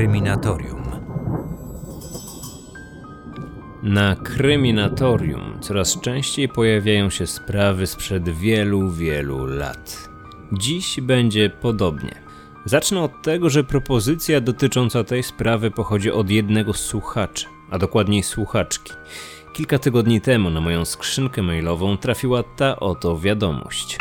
Kryminatorium. Na kryminatorium coraz częściej pojawiają się sprawy sprzed wielu, wielu lat. Dziś będzie podobnie. Zacznę od tego, że propozycja dotycząca tej sprawy pochodzi od jednego z słuchaczy, a dokładniej słuchaczki. Kilka tygodni temu na moją skrzynkę mailową trafiła ta oto wiadomość.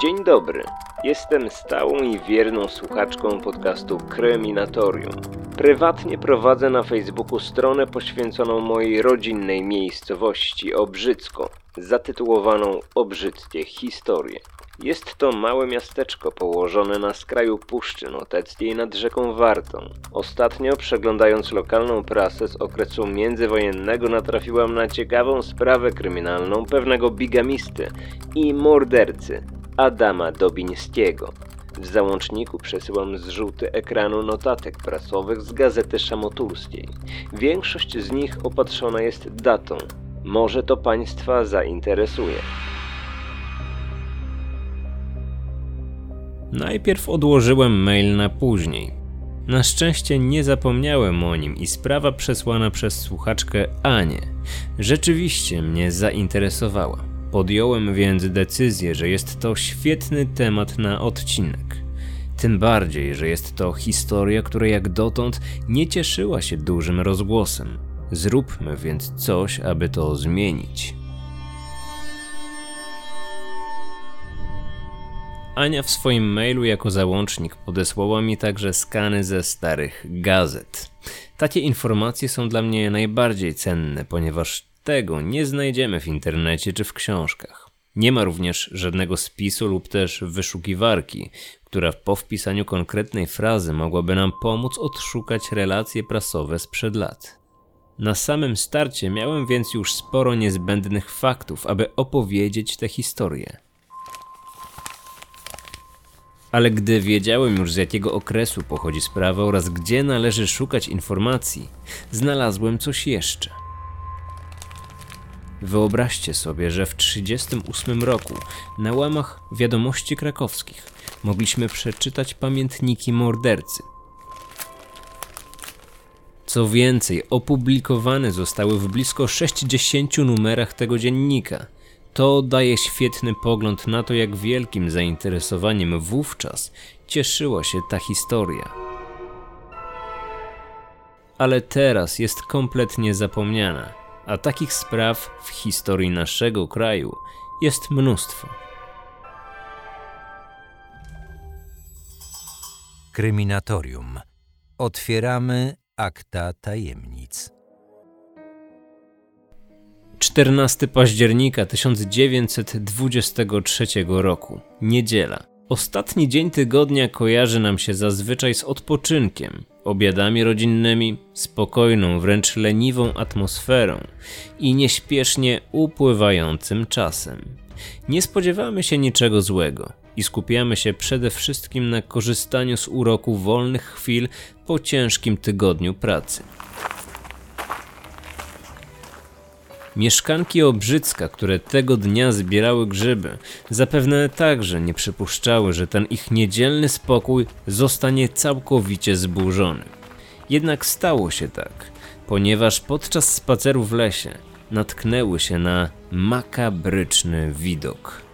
Dzień dobry. Jestem stałą i wierną słuchaczką podcastu Kryminatorium. Prywatnie prowadzę na Facebooku stronę poświęconą mojej rodzinnej miejscowości Obrzycko, zatytułowaną Obrzyckie Historie. Jest to małe miasteczko położone na skraju Puszczy Noteckiej nad rzeką Wartą. Ostatnio przeglądając lokalną prasę z okresu międzywojennego natrafiłam na ciekawą sprawę kryminalną pewnego bigamisty i mordercy Adama Dobińskiego. W załączniku przesyłam zrzuty ekranu notatek prasowych z gazety szamotulskiej. Większość z nich opatrzona jest datą. Może to Państwa zainteresuje. Najpierw odłożyłem mail na później. Na szczęście nie zapomniałem o nim i sprawa przesłana przez słuchaczkę Anię rzeczywiście mnie zainteresowała. Podjąłem więc decyzję, że jest to świetny temat na odcinek. Tym bardziej, że jest to historia, która jak dotąd nie cieszyła się dużym rozgłosem. Zróbmy więc coś, aby to zmienić. Ania w swoim mailu jako załącznik podesłała mi także skany ze starych gazet. Takie informacje są dla mnie najbardziej cenne, ponieważ tego nie znajdziemy w internecie czy w książkach. Nie ma również żadnego spisu lub też wyszukiwarki, która po wpisaniu konkretnej frazy mogłaby nam pomóc odszukać relacje prasowe sprzed lat. Na samym starcie miałem więc już sporo niezbędnych faktów, aby opowiedzieć tę historię. Ale gdy wiedziałem już z jakiego okresu pochodzi sprawa oraz gdzie należy szukać informacji, znalazłem coś jeszcze – Wyobraźcie sobie, że w 1938 roku na łamach wiadomości krakowskich mogliśmy przeczytać pamiętniki mordercy. Co więcej, opublikowane zostały w blisko 60 numerach tego dziennika. To daje świetny pogląd na to, jak wielkim zainteresowaniem wówczas cieszyła się ta historia. Ale teraz jest kompletnie zapomniana a takich spraw w historii naszego kraju jest mnóstwo. Kryminatorium. Otwieramy akta tajemnic. 14 października 1923 roku, niedziela. Ostatni dzień tygodnia kojarzy nam się zazwyczaj z odpoczynkiem, obiadami rodzinnymi, spokojną, wręcz leniwą atmosferą i nieśpiesznie upływającym czasem. Nie spodziewamy się niczego złego i skupiamy się przede wszystkim na korzystaniu z uroku wolnych chwil po ciężkim tygodniu pracy. Mieszkanki Obrzycka, które tego dnia zbierały grzyby, zapewne także nie przypuszczały, że ten ich niedzielny spokój zostanie całkowicie zburzony. Jednak stało się tak, ponieważ podczas spaceru w lesie natknęły się na makabryczny widok.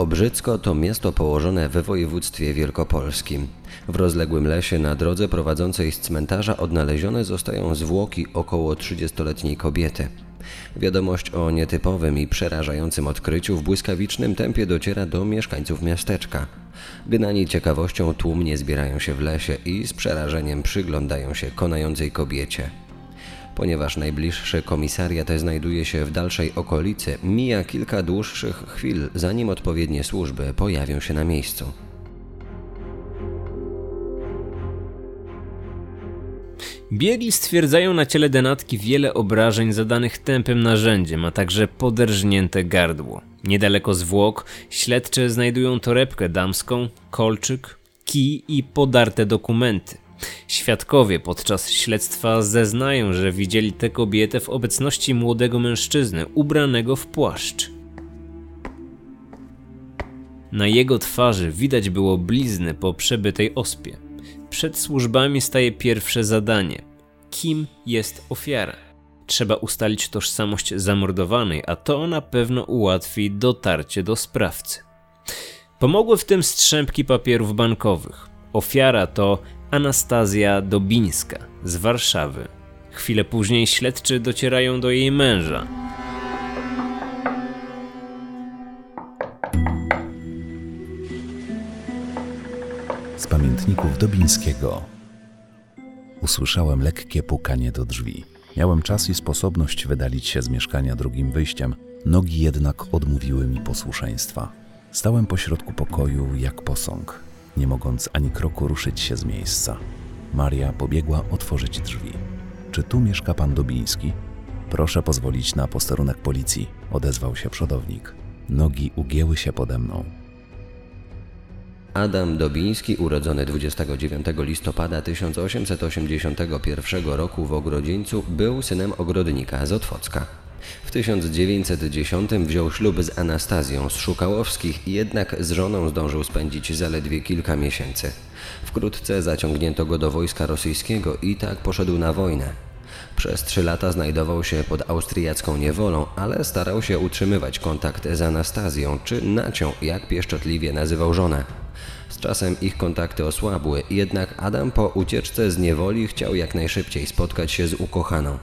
Obrzycko to miasto położone we województwie wielkopolskim. W rozległym lesie na drodze prowadzącej z cmentarza odnalezione zostają zwłoki około 30-letniej kobiety. Wiadomość o nietypowym i przerażającym odkryciu w błyskawicznym tempie dociera do mieszkańców miasteczka. Gnani ciekawością tłumnie zbierają się w lesie i z przerażeniem przyglądają się konającej kobiecie. Ponieważ najbliższy komisariat znajduje się w dalszej okolicy, mija kilka dłuższych chwil, zanim odpowiednie służby pojawią się na miejscu. Biegli stwierdzają na ciele denatki wiele obrażeń zadanych tępym narzędziem, a także poderżnięte gardło. Niedaleko zwłok śledcze znajdują torebkę damską, kolczyk, kij i podarte dokumenty. Świadkowie podczas śledztwa zeznają, że widzieli tę kobietę w obecności młodego mężczyzny ubranego w płaszcz. Na jego twarzy widać było blizny po przebytej ospie. Przed służbami staje pierwsze zadanie: kim jest ofiara? Trzeba ustalić tożsamość zamordowanej, a to na pewno ułatwi dotarcie do sprawcy. Pomogły w tym strzępki papierów bankowych. Ofiara to Anastazja Dobińska z Warszawy. Chwilę później śledczy docierają do jej męża. Z pamiętników Dobińskiego usłyszałem lekkie pukanie do drzwi. Miałem czas i sposobność wydalić się z mieszkania drugim wyjściem, nogi jednak odmówiły mi posłuszeństwa. Stałem pośrodku pokoju jak posąg, nie mogąc ani kroku ruszyć się z miejsca. Maria pobiegła otworzyć drzwi. Czy tu mieszka pan Dobiński? Proszę pozwolić na posterunek policji, odezwał się przodownik. Nogi ugięły się pode mną. Adam Dobiński, urodzony 29 listopada 1881 roku w Ogrodzieńcu, był synem ogrodnika z Otwocka. W 1910 wziął ślub z Anastazją z Szukałowskich, jednak z żoną zdążył spędzić zaledwie kilka miesięcy. Wkrótce zaciągnięto go do wojska rosyjskiego i tak poszedł na wojnę. Przez trzy lata znajdował się pod austriacką niewolą, ale starał się utrzymywać kontakt z Anastazją, czy Nacią, jak pieszczotliwie nazywał żonę. Z czasem ich kontakty osłabły, jednak Adam po ucieczce z niewoli chciał jak najszybciej spotkać się z ukochaną.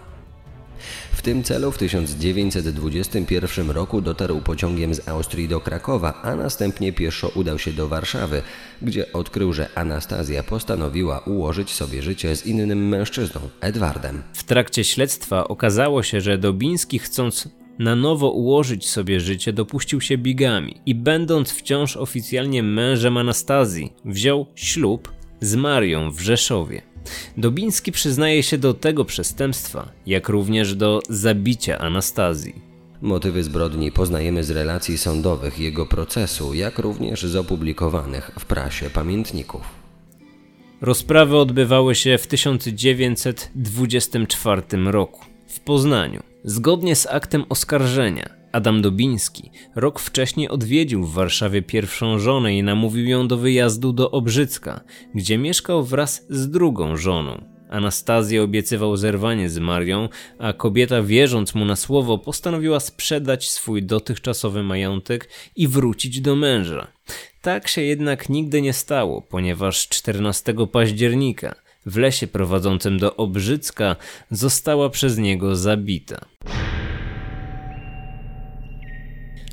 Tym celu w 1921 roku dotarł pociągiem z Austrii do Krakowa, a następnie pieszo udał się do Warszawy, gdzie odkrył, że Anastazja postanowiła ułożyć sobie życie z innym mężczyzną, Edwardem. W trakcie śledztwa okazało się, że Dobiński chcąc na nowo ułożyć sobie życie, dopuścił się bigami i będąc wciąż oficjalnie mężem Anastazji, wziął ślub z Marią w Rzeszowie. Dobiński przyznaje się do tego przestępstwa, jak również do zabicia Anastazji. Motywy zbrodni poznajemy z relacji sądowych jego procesu, jak również z opublikowanych w prasie pamiętników. Rozprawy odbywały się w 1924 roku w Poznaniu. Zgodnie z aktem oskarżenia, Adam Dobiński rok wcześniej odwiedził w Warszawie pierwszą żonę i namówił ją do wyjazdu do Obrzycka, gdzie mieszkał wraz z drugą żoną. Anastazja obiecywał zerwanie z Marią, a kobieta wierząc mu na słowo postanowiła sprzedać swój dotychczasowy majątek i wrócić do męża. Tak się jednak nigdy nie stało, ponieważ 14 października w lesie prowadzącym do Obrzycka została przez niego zabita.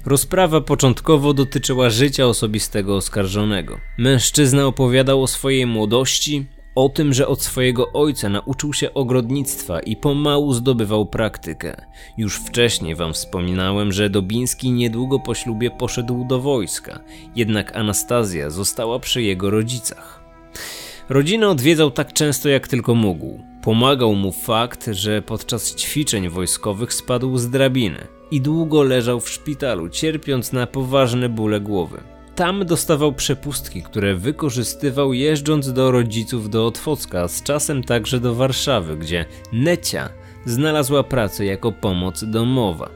Rozprawa początkowo dotyczyła życia osobistego oskarżonego. Mężczyzna opowiadał o swojej młodości, o tym, że od swojego ojca nauczył się ogrodnictwa i pomału zdobywał praktykę. Już wcześniej wam wspominałem, że Dobiński niedługo po ślubie poszedł do wojska, jednak Anastazja została przy jego rodzicach. Rodzinę odwiedzał tak często jak tylko mógł. Pomagał mu fakt, że podczas ćwiczeń wojskowych spadł z drabiny i długo leżał w szpitalu, cierpiąc na poważne bóle głowy. Tam dostawał przepustki, które wykorzystywał jeżdżąc do rodziców do Otwocka, z czasem także do Warszawy, gdzie Necia znalazła pracę jako pomoc domowa.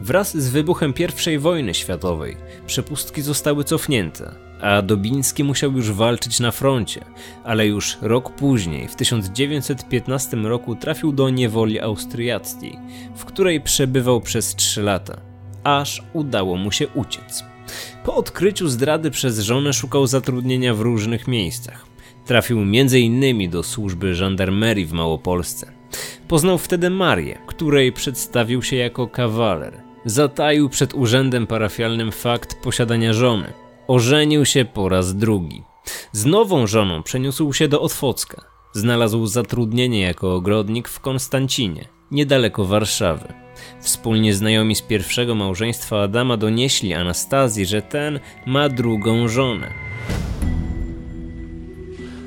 Wraz z wybuchem I wojny światowej przepustki zostały cofnięte, a Dobiński musiał już walczyć na froncie, ale już rok później, w 1915 roku, trafił do niewoli austriackiej, w której przebywał przez trzy lata, aż udało mu się uciec. Po odkryciu zdrady przez żonę szukał zatrudnienia w różnych miejscach. Trafił m.in. do służby żandarmerii w Małopolsce. Poznał wtedy Marię, której przedstawił się jako kawaler. Zataił przed urzędem parafialnym fakt posiadania żony – Ożenił się po raz drugi. Z nową żoną przeniósł się do Otwocka. Znalazł zatrudnienie jako ogrodnik w Konstancinie, niedaleko Warszawy. Wspólnie znajomi z pierwszego małżeństwa Adama donieśli Anastazji, że ten ma drugą żonę.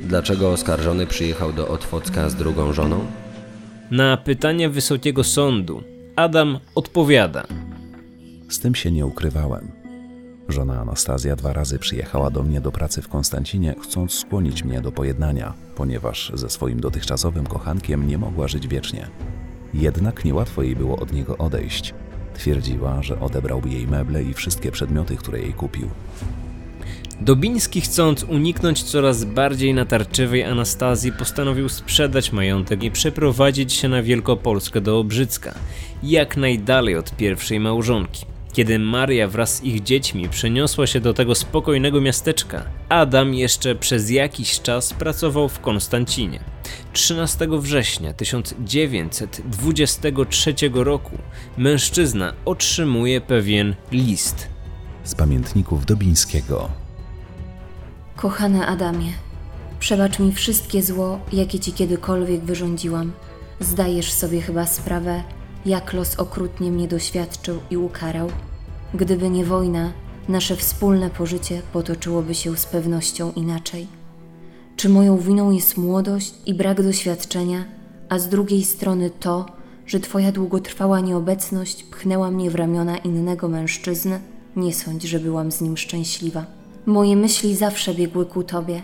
Dlaczego oskarżony przyjechał do Otwocka z drugą żoną? Na pytanie Wysokiego Sądu Adam odpowiada. Z tym się nie ukrywałem. Żona Anastazja dwa razy przyjechała do mnie do pracy w Konstancinie, chcąc skłonić mnie do pojednania, ponieważ ze swoim dotychczasowym kochankiem nie mogła żyć wiecznie. Jednak niełatwo jej było od niego odejść. Twierdziła, że odebrałby jej meble i wszystkie przedmioty, które jej kupił. Dobiński, chcąc uniknąć coraz bardziej natarczywej Anastazji, postanowił sprzedać majątek i przeprowadzić się na Wielkopolskę do Obrzycka, jak najdalej od pierwszej małżonki. Kiedy Maria wraz z ich dziećmi przeniosła się do tego spokojnego miasteczka, Adam jeszcze przez jakiś czas pracował w Konstancinie. 13 września 1923 roku mężczyzna otrzymuje pewien list. Z pamiętników Dobińskiego. Kochany Adamie, przebacz mi wszystkie zło, jakie ci kiedykolwiek wyrządziłam. Zdajesz sobie chyba sprawę, jak los okrutnie mnie doświadczył i ukarał. Gdyby nie wojna, nasze wspólne pożycie potoczyłoby się z pewnością inaczej. Czy moją winą jest młodość i brak doświadczenia, a z drugiej strony to, że Twoja długotrwała nieobecność pchnęła mnie w ramiona innego mężczyzny? Nie sądź, że byłam z nim szczęśliwa. Moje myśli zawsze biegły ku Tobie.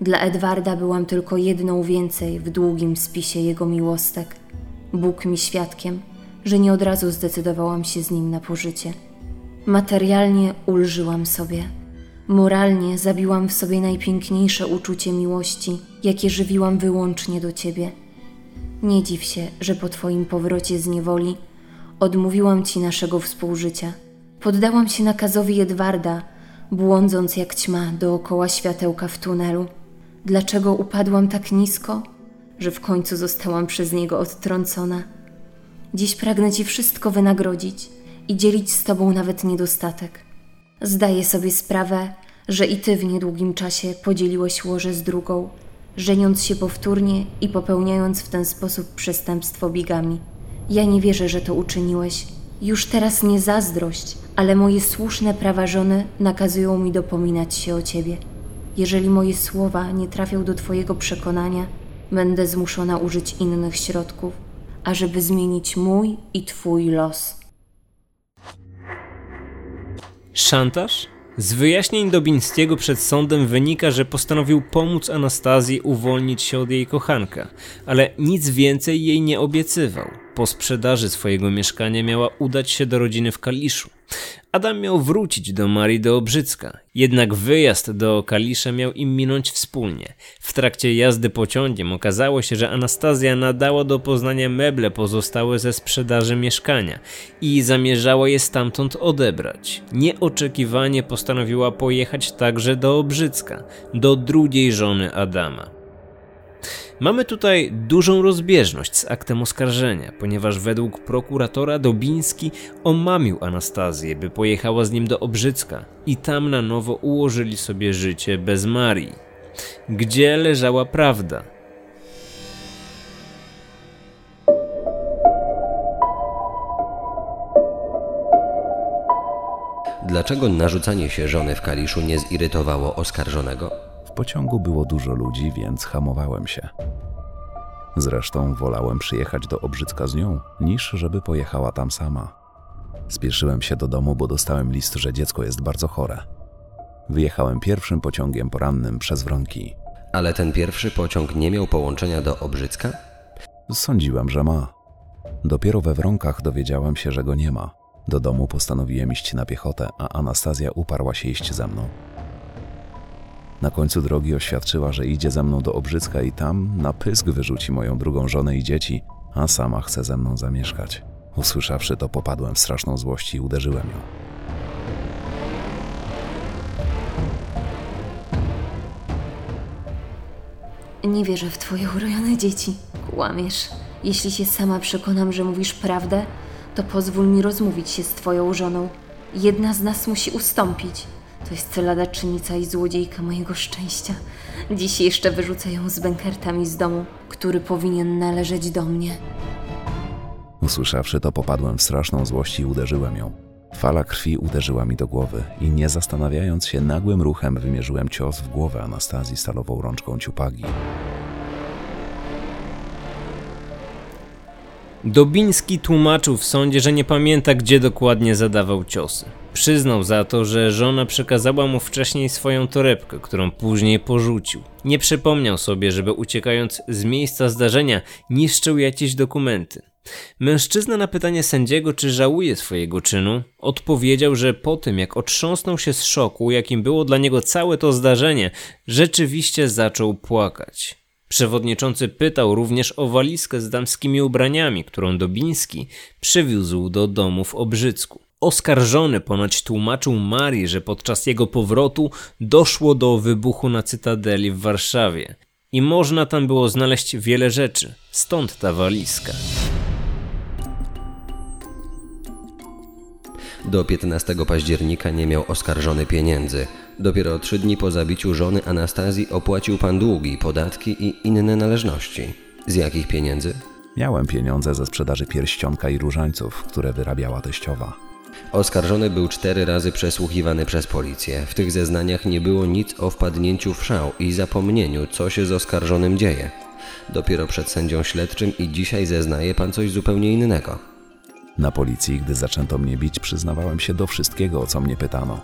Dla Edwarda byłam tylko jedną więcej w długim spisie jego miłostek. Bóg mi świadkiem, że nie od razu zdecydowałam się z nim na pożycie. Materialnie ulżyłam sobie. Moralnie zabiłam w sobie najpiękniejsze uczucie miłości, jakie żywiłam wyłącznie do Ciebie. Nie dziw się, że po Twoim powrocie z niewoli odmówiłam Ci naszego współżycia. Poddałam się nakazowi Edwarda, błądząc jak ćma dookoła światełka w tunelu. Dlaczego upadłam tak nisko, że w końcu zostałam przez niego odtrącona? Dziś pragnę Ci wszystko wynagrodzić i dzielić z Tobą nawet niedostatek. Zdaję sobie sprawę, że i Ty w niedługim czasie podzieliłeś łoże z drugą, żeniąc się powtórnie i popełniając w ten sposób przestępstwo bigami. Ja nie wierzę, że to uczyniłeś. Już teraz nie zazdrość, ale moje słuszne prawa żony nakazują mi dopominać się o Ciebie. Jeżeli moje słowa nie trafią do Twojego przekonania, będę zmuszona użyć innych środków, ażeby zmienić mój i Twój los. Szantaż? Z wyjaśnień Dobińskiego przed sądem wynika, że postanowił pomóc Anastazji uwolnić się od jej kochanka, ale nic więcej jej nie obiecywał. Po sprzedaży swojego mieszkania miała udać się do rodziny w Kaliszu. Adam miał wrócić do Marii do Obrzycka, jednak wyjazd do Kalisza miał im minąć wspólnie. W trakcie jazdy pociągiem okazało się, że Anastazja nadała do Poznania meble pozostałe ze sprzedaży mieszkania i zamierzała je stamtąd odebrać. Nieoczekiwanie postanowiła pojechać także do Obrzycka, do drugiej żony Adama. Mamy tutaj dużą rozbieżność z aktem oskarżenia, ponieważ według prokuratora Dobiński omamił Anastazję, by pojechała z nim do Obrzycka i tam na nowo ułożyli sobie życie bez Marii. Gdzie leżała prawda? Dlaczego narzucanie się żony w Kaliszu nie zirytowało oskarżonego? W pociągu było dużo ludzi, więc hamowałem się. Zresztą wolałem przyjechać do Obrzycka z nią, niż żeby pojechała tam sama. Spieszyłem się do domu, bo dostałem list, że dziecko jest bardzo chore. Wyjechałem pierwszym pociągiem porannym przez Wronki. Ale ten pierwszy pociąg nie miał połączenia do Obrzycka? Sądziłem, że ma. Dopiero we Wronkach dowiedziałem się, że go nie ma. Do domu postanowiłem iść na piechotę, a Anastazja uparła się iść ze mną. Na końcu drogi oświadczyła, że idzie ze mną do Obrzycka i tam na pysk wyrzuci moją drugą żonę i dzieci, a sama chce ze mną zamieszkać. Usłyszawszy to, popadłem w straszną złość i uderzyłem ją. Nie wierzę w twoje urojone dzieci. Kłamiesz. Jeśli się sama przekonam, że mówisz prawdę, to pozwól mi rozmówić się z twoją żoną. Jedna z nas musi ustąpić. To jest ladaczynica i złodziejka mojego szczęścia. Dziś jeszcze wyrzucę ją z bękertami z domu, który powinien należeć do mnie. Usłyszawszy to, popadłem w straszną złość i uderzyłem ją. Fala krwi uderzyła mi do głowy i nie zastanawiając się, nagłym ruchem wymierzyłem cios w głowę Anastazji stalową rączką ciupagi. Dobiński tłumaczył w sądzie, że nie pamięta, gdzie dokładnie zadawał ciosy. Przyznał za to, że żona przekazała mu wcześniej swoją torebkę, którą później porzucił. Nie przypomniał sobie, żeby uciekając z miejsca zdarzenia niszczył jakieś dokumenty. Mężczyzna na pytanie sędziego, czy żałuje swojego czynu, odpowiedział, że po tym jak otrząsnął się z szoku, jakim było dla niego całe to zdarzenie, rzeczywiście zaczął płakać. Przewodniczący pytał również o walizkę z damskimi ubraniami, którą Dobiński przywiózł do domu w Obrzycku. Oskarżony ponoć tłumaczył Marii, że podczas jego powrotu doszło do wybuchu na Cytadeli w Warszawie i można tam było znaleźć wiele rzeczy, stąd ta walizka. Do 15 października nie miał oskarżony pieniędzy. Dopiero trzy dni po zabiciu żony Anastazji opłacił pan długi, podatki i inne należności. Z jakich pieniędzy? Miałem pieniądze ze sprzedaży pierścionka i różańców, które wyrabiała teściowa. Oskarżony był cztery razy przesłuchiwany przez policję. W tych zeznaniach nie było nic o wpadnięciu w szał i zapomnieniu, co się z oskarżonym dzieje. Dopiero przed sędzią śledczym i dzisiaj zeznaje pan coś zupełnie innego. Na policji, gdy zaczęto mnie bić, przyznawałem się do wszystkiego, o co mnie pytano.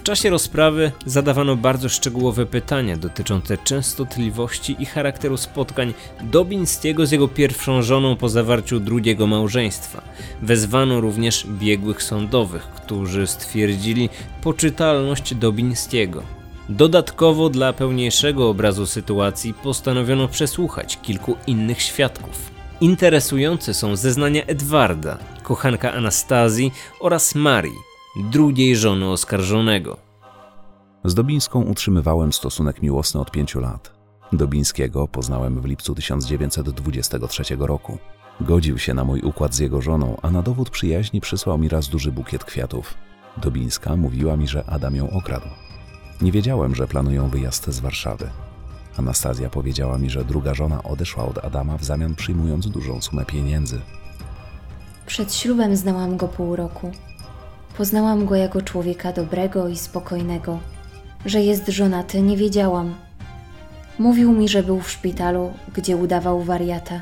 W czasie rozprawy zadawano bardzo szczegółowe pytania dotyczące częstotliwości i charakteru spotkań Dobińskiego z jego pierwszą żoną po zawarciu drugiego małżeństwa. Wezwano również biegłych sądowych, którzy stwierdzili poczytalność Dobińskiego. Dodatkowo dla pełniejszego obrazu sytuacji postanowiono przesłuchać kilku innych świadków. Interesujące są zeznania Edwarda, kochanka Anastazji oraz Marii, drugiej żony oskarżonego. Z Dobińską utrzymywałem stosunek miłosny od pięciu lat. Dobińskiego poznałem w lipcu 1923 roku. Godził się na mój układ z jego żoną, a na dowód przyjaźni przysłał mi raz duży bukiet kwiatów. Dobińska mówiła mi, że Adam ją okradł. Nie wiedziałem, że planują wyjazd z Warszawy. Anastazja powiedziała mi, że druga żona odeszła od Adama w zamian przyjmując dużą sumę pieniędzy. Przed ślubem znałam go pół roku. Poznałam go jako człowieka dobrego i spokojnego. Że jest żonaty, nie wiedziałam. Mówił mi, że był w szpitalu, gdzie udawał wariata.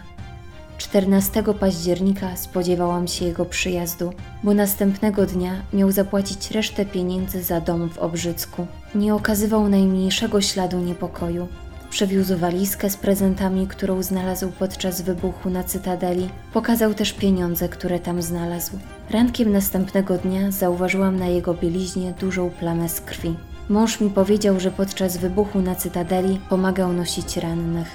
14 października spodziewałam się jego przyjazdu, bo następnego dnia miał zapłacić resztę pieniędzy za dom w Obrzycku. Nie okazywał najmniejszego śladu niepokoju. Przewiózł walizkę z prezentami, którą znalazł podczas wybuchu na Cytadeli. Pokazał też pieniądze, które tam znalazł. Rankiem następnego dnia zauważyłam na jego bieliźnie dużą plamę z krwi. Mąż mi powiedział, że podczas wybuchu na Cytadeli pomagał nosić rannych.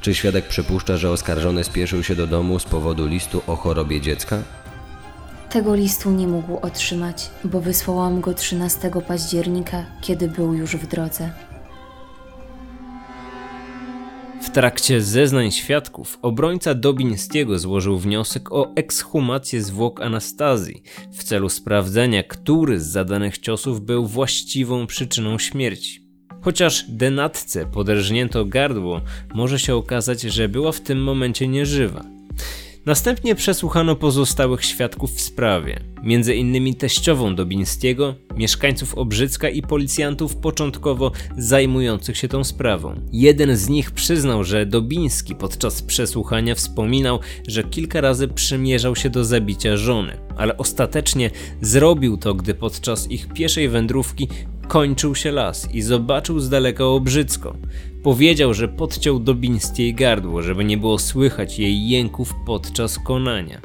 Czy świadek przypuszcza, że oskarżony spieszył się do domu z powodu listu o chorobie dziecka? Tego listu nie mógł otrzymać, bo wysłałam go 13 października, kiedy był już w drodze. W trakcie zeznań świadków obrońca Dobińskiego złożył wniosek o ekshumację zwłok Anastazji w celu sprawdzenia, który z zadanych ciosów był właściwą przyczyną śmierci. Chociaż denatce poderżnięto gardło, może się okazać, że była w tym momencie nieżywa. Następnie przesłuchano pozostałych świadków w sprawie, między innymi teściową Dobińskiego, mieszkańców Obrzycka i policjantów początkowo zajmujących się tą sprawą. Jeden z nich przyznał, że Dobiński podczas przesłuchania wspominał, że kilka razy przymierzał się do zabicia żony, ale ostatecznie zrobił to, gdy podczas ich pieszej wędrówki kończył się las i zobaczył z daleka Obrzycko. Powiedział, że podciął Dobińskiej gardło, żeby nie było słychać jej jęków podczas konania.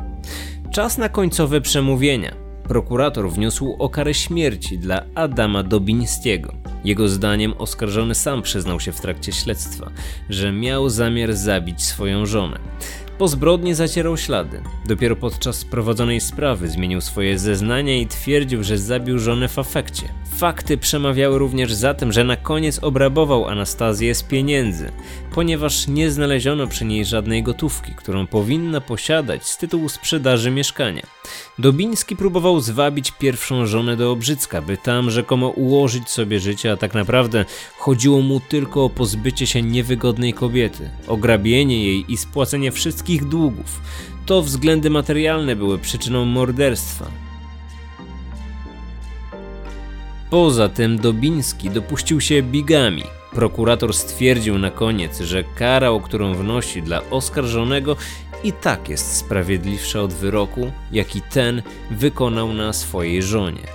Czas na końcowe przemówienia. Prokurator wniósł o karę śmierci dla Adama Dobińskiego. Jego zdaniem oskarżony sam przyznał się w trakcie śledztwa, że miał zamiar zabić swoją żonę. Po zbrodni zacierał ślady. Dopiero podczas prowadzonej sprawy zmienił swoje zeznania i twierdził, że zabił żonę w afekcie. Fakty przemawiały również za tym, że na koniec obrabował Anastazję z pieniędzy, ponieważ nie znaleziono przy niej żadnej gotówki, którą powinna posiadać z tytułu sprzedaży mieszkania. Dobiński próbował zwabić pierwszą żonę do Obrzycka, by tam rzekomo ułożyć sobie życie, a tak naprawdę chodziło mu tylko o pozbycie się niewygodnej kobiety, ograbienie jej i spłacenie wszystkich długów. To względy materialne były przyczyną morderstwa. Poza tym Dobiński dopuścił się bigami. Prokurator stwierdził na koniec, że kara, o którą wnosi dla oskarżonego, i tak jest sprawiedliwsza od wyroku, jaki ten wykonał na swojej żonie.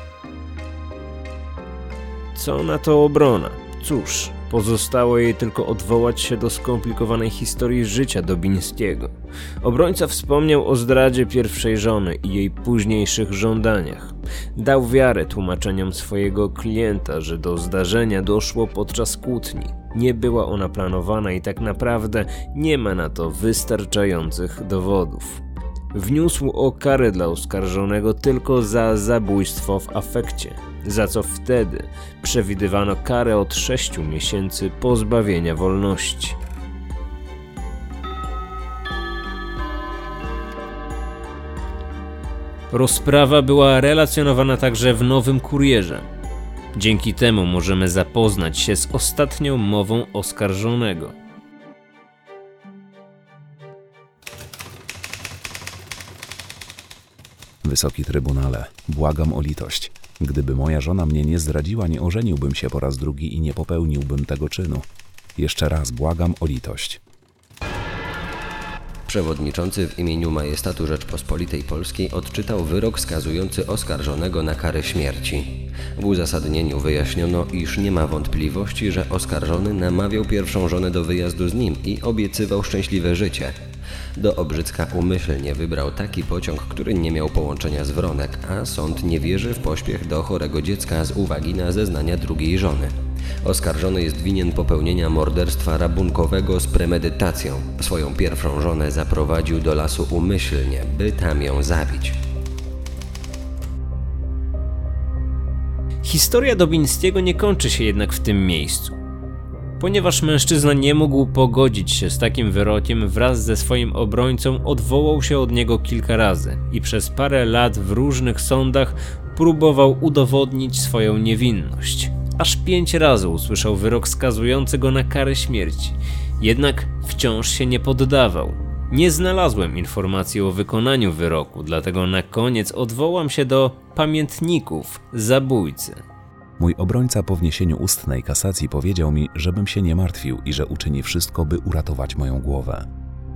Co na to obrona? Cóż, Pozostało jej tylko odwołać się do skomplikowanej historii życia Dobińskiego. Obrońca wspomniał o zdradzie pierwszej żony i jej późniejszych żądaniach. Dał wiarę tłumaczeniom swojego klienta, że do zdarzenia doszło podczas kłótni. Nie była ona planowana i tak naprawdę nie ma na to wystarczających dowodów. Wniósł o karę dla oskarżonego tylko za zabójstwo w afekcie za co wtedy przewidywano karę od 6 miesięcy pozbawienia wolności. Rozprawa była relacjonowana także w Nowym Kurierze. Dzięki temu możemy zapoznać się z ostatnią mową oskarżonego. Wysoki Trybunale, błagam o litość. Gdyby moja żona mnie nie zdradziła, nie ożeniłbym się po raz drugi i nie popełniłbym tego czynu. Jeszcze raz błagam o litość. Przewodniczący w imieniu Majestatu Rzeczpospolitej Polskiej odczytał wyrok skazujący oskarżonego na karę śmierci. W uzasadnieniu wyjaśniono, iż nie ma wątpliwości, że oskarżony namawiał pierwszą żonę do wyjazdu z nim i obiecywał szczęśliwe życie. Do Obrzycka umyślnie wybrał taki pociąg, który nie miał połączenia z Wronek, a sąd nie wierzy w pośpiech do chorego dziecka z uwagi na zeznania drugiej żony. Oskarżony jest winien popełnienia morderstwa rabunkowego z premedytacją. Swoją pierwszą żonę zaprowadził do lasu umyślnie, by tam ją zabić. Historia Dobińskiego nie kończy się jednak w tym miejscu. Ponieważ mężczyzna nie mógł pogodzić się z takim wyrokiem, wraz ze swoim obrońcą odwołał się od niego kilka razy i przez parę lat w różnych sądach próbował udowodnić swoją niewinność. Aż pięć razy usłyszał wyrok skazujący go na karę śmierci, jednak wciąż się nie poddawał. Nie znalazłem informacji o wykonaniu wyroku, dlatego na koniec odwołam się do pamiętników zabójcy. Mój obrońca po wniesieniu ustnej kasacji powiedział mi, żebym się nie martwił i że uczyni wszystko, by uratować moją głowę.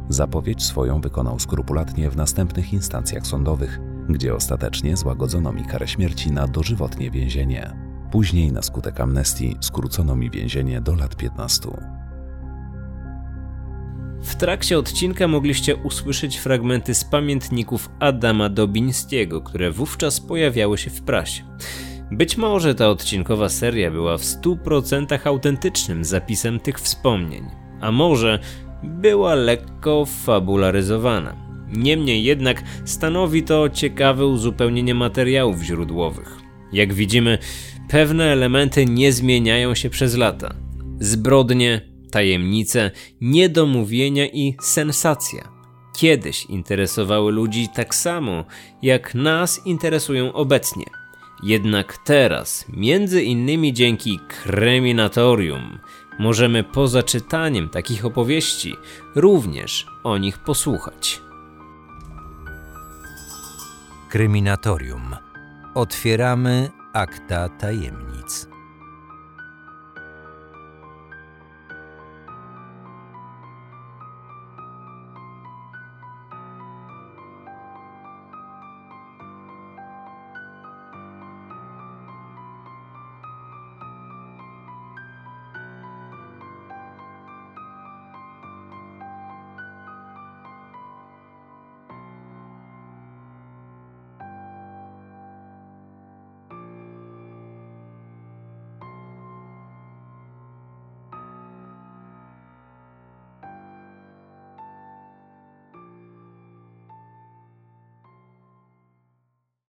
Zapowiedź swoją wykonał skrupulatnie w następnych instancjach sądowych, gdzie ostatecznie złagodzono mi karę śmierci na dożywotnie więzienie. Później na skutek amnestii skrócono mi więzienie do lat 15. W trakcie odcinka mogliście usłyszeć fragmenty z pamiętników Adama Dobińskiego, które wówczas pojawiały się w prasie. Być może ta odcinkowa seria była w 100% autentycznym zapisem tych wspomnień, a może była lekko fabularyzowana. Niemniej jednak stanowi to ciekawe uzupełnienie materiałów źródłowych. Jak widzimy, pewne elementy nie zmieniają się przez lata. Zbrodnie, tajemnice, niedomówienia i sensacja. Kiedyś interesowały ludzi tak samo, jak nas interesują obecnie. Jednak teraz, między innymi dzięki Kreminatorium, możemy poza czytaniem takich opowieści również o nich posłuchać. Kryminatorium. Otwieramy akta tajemnic.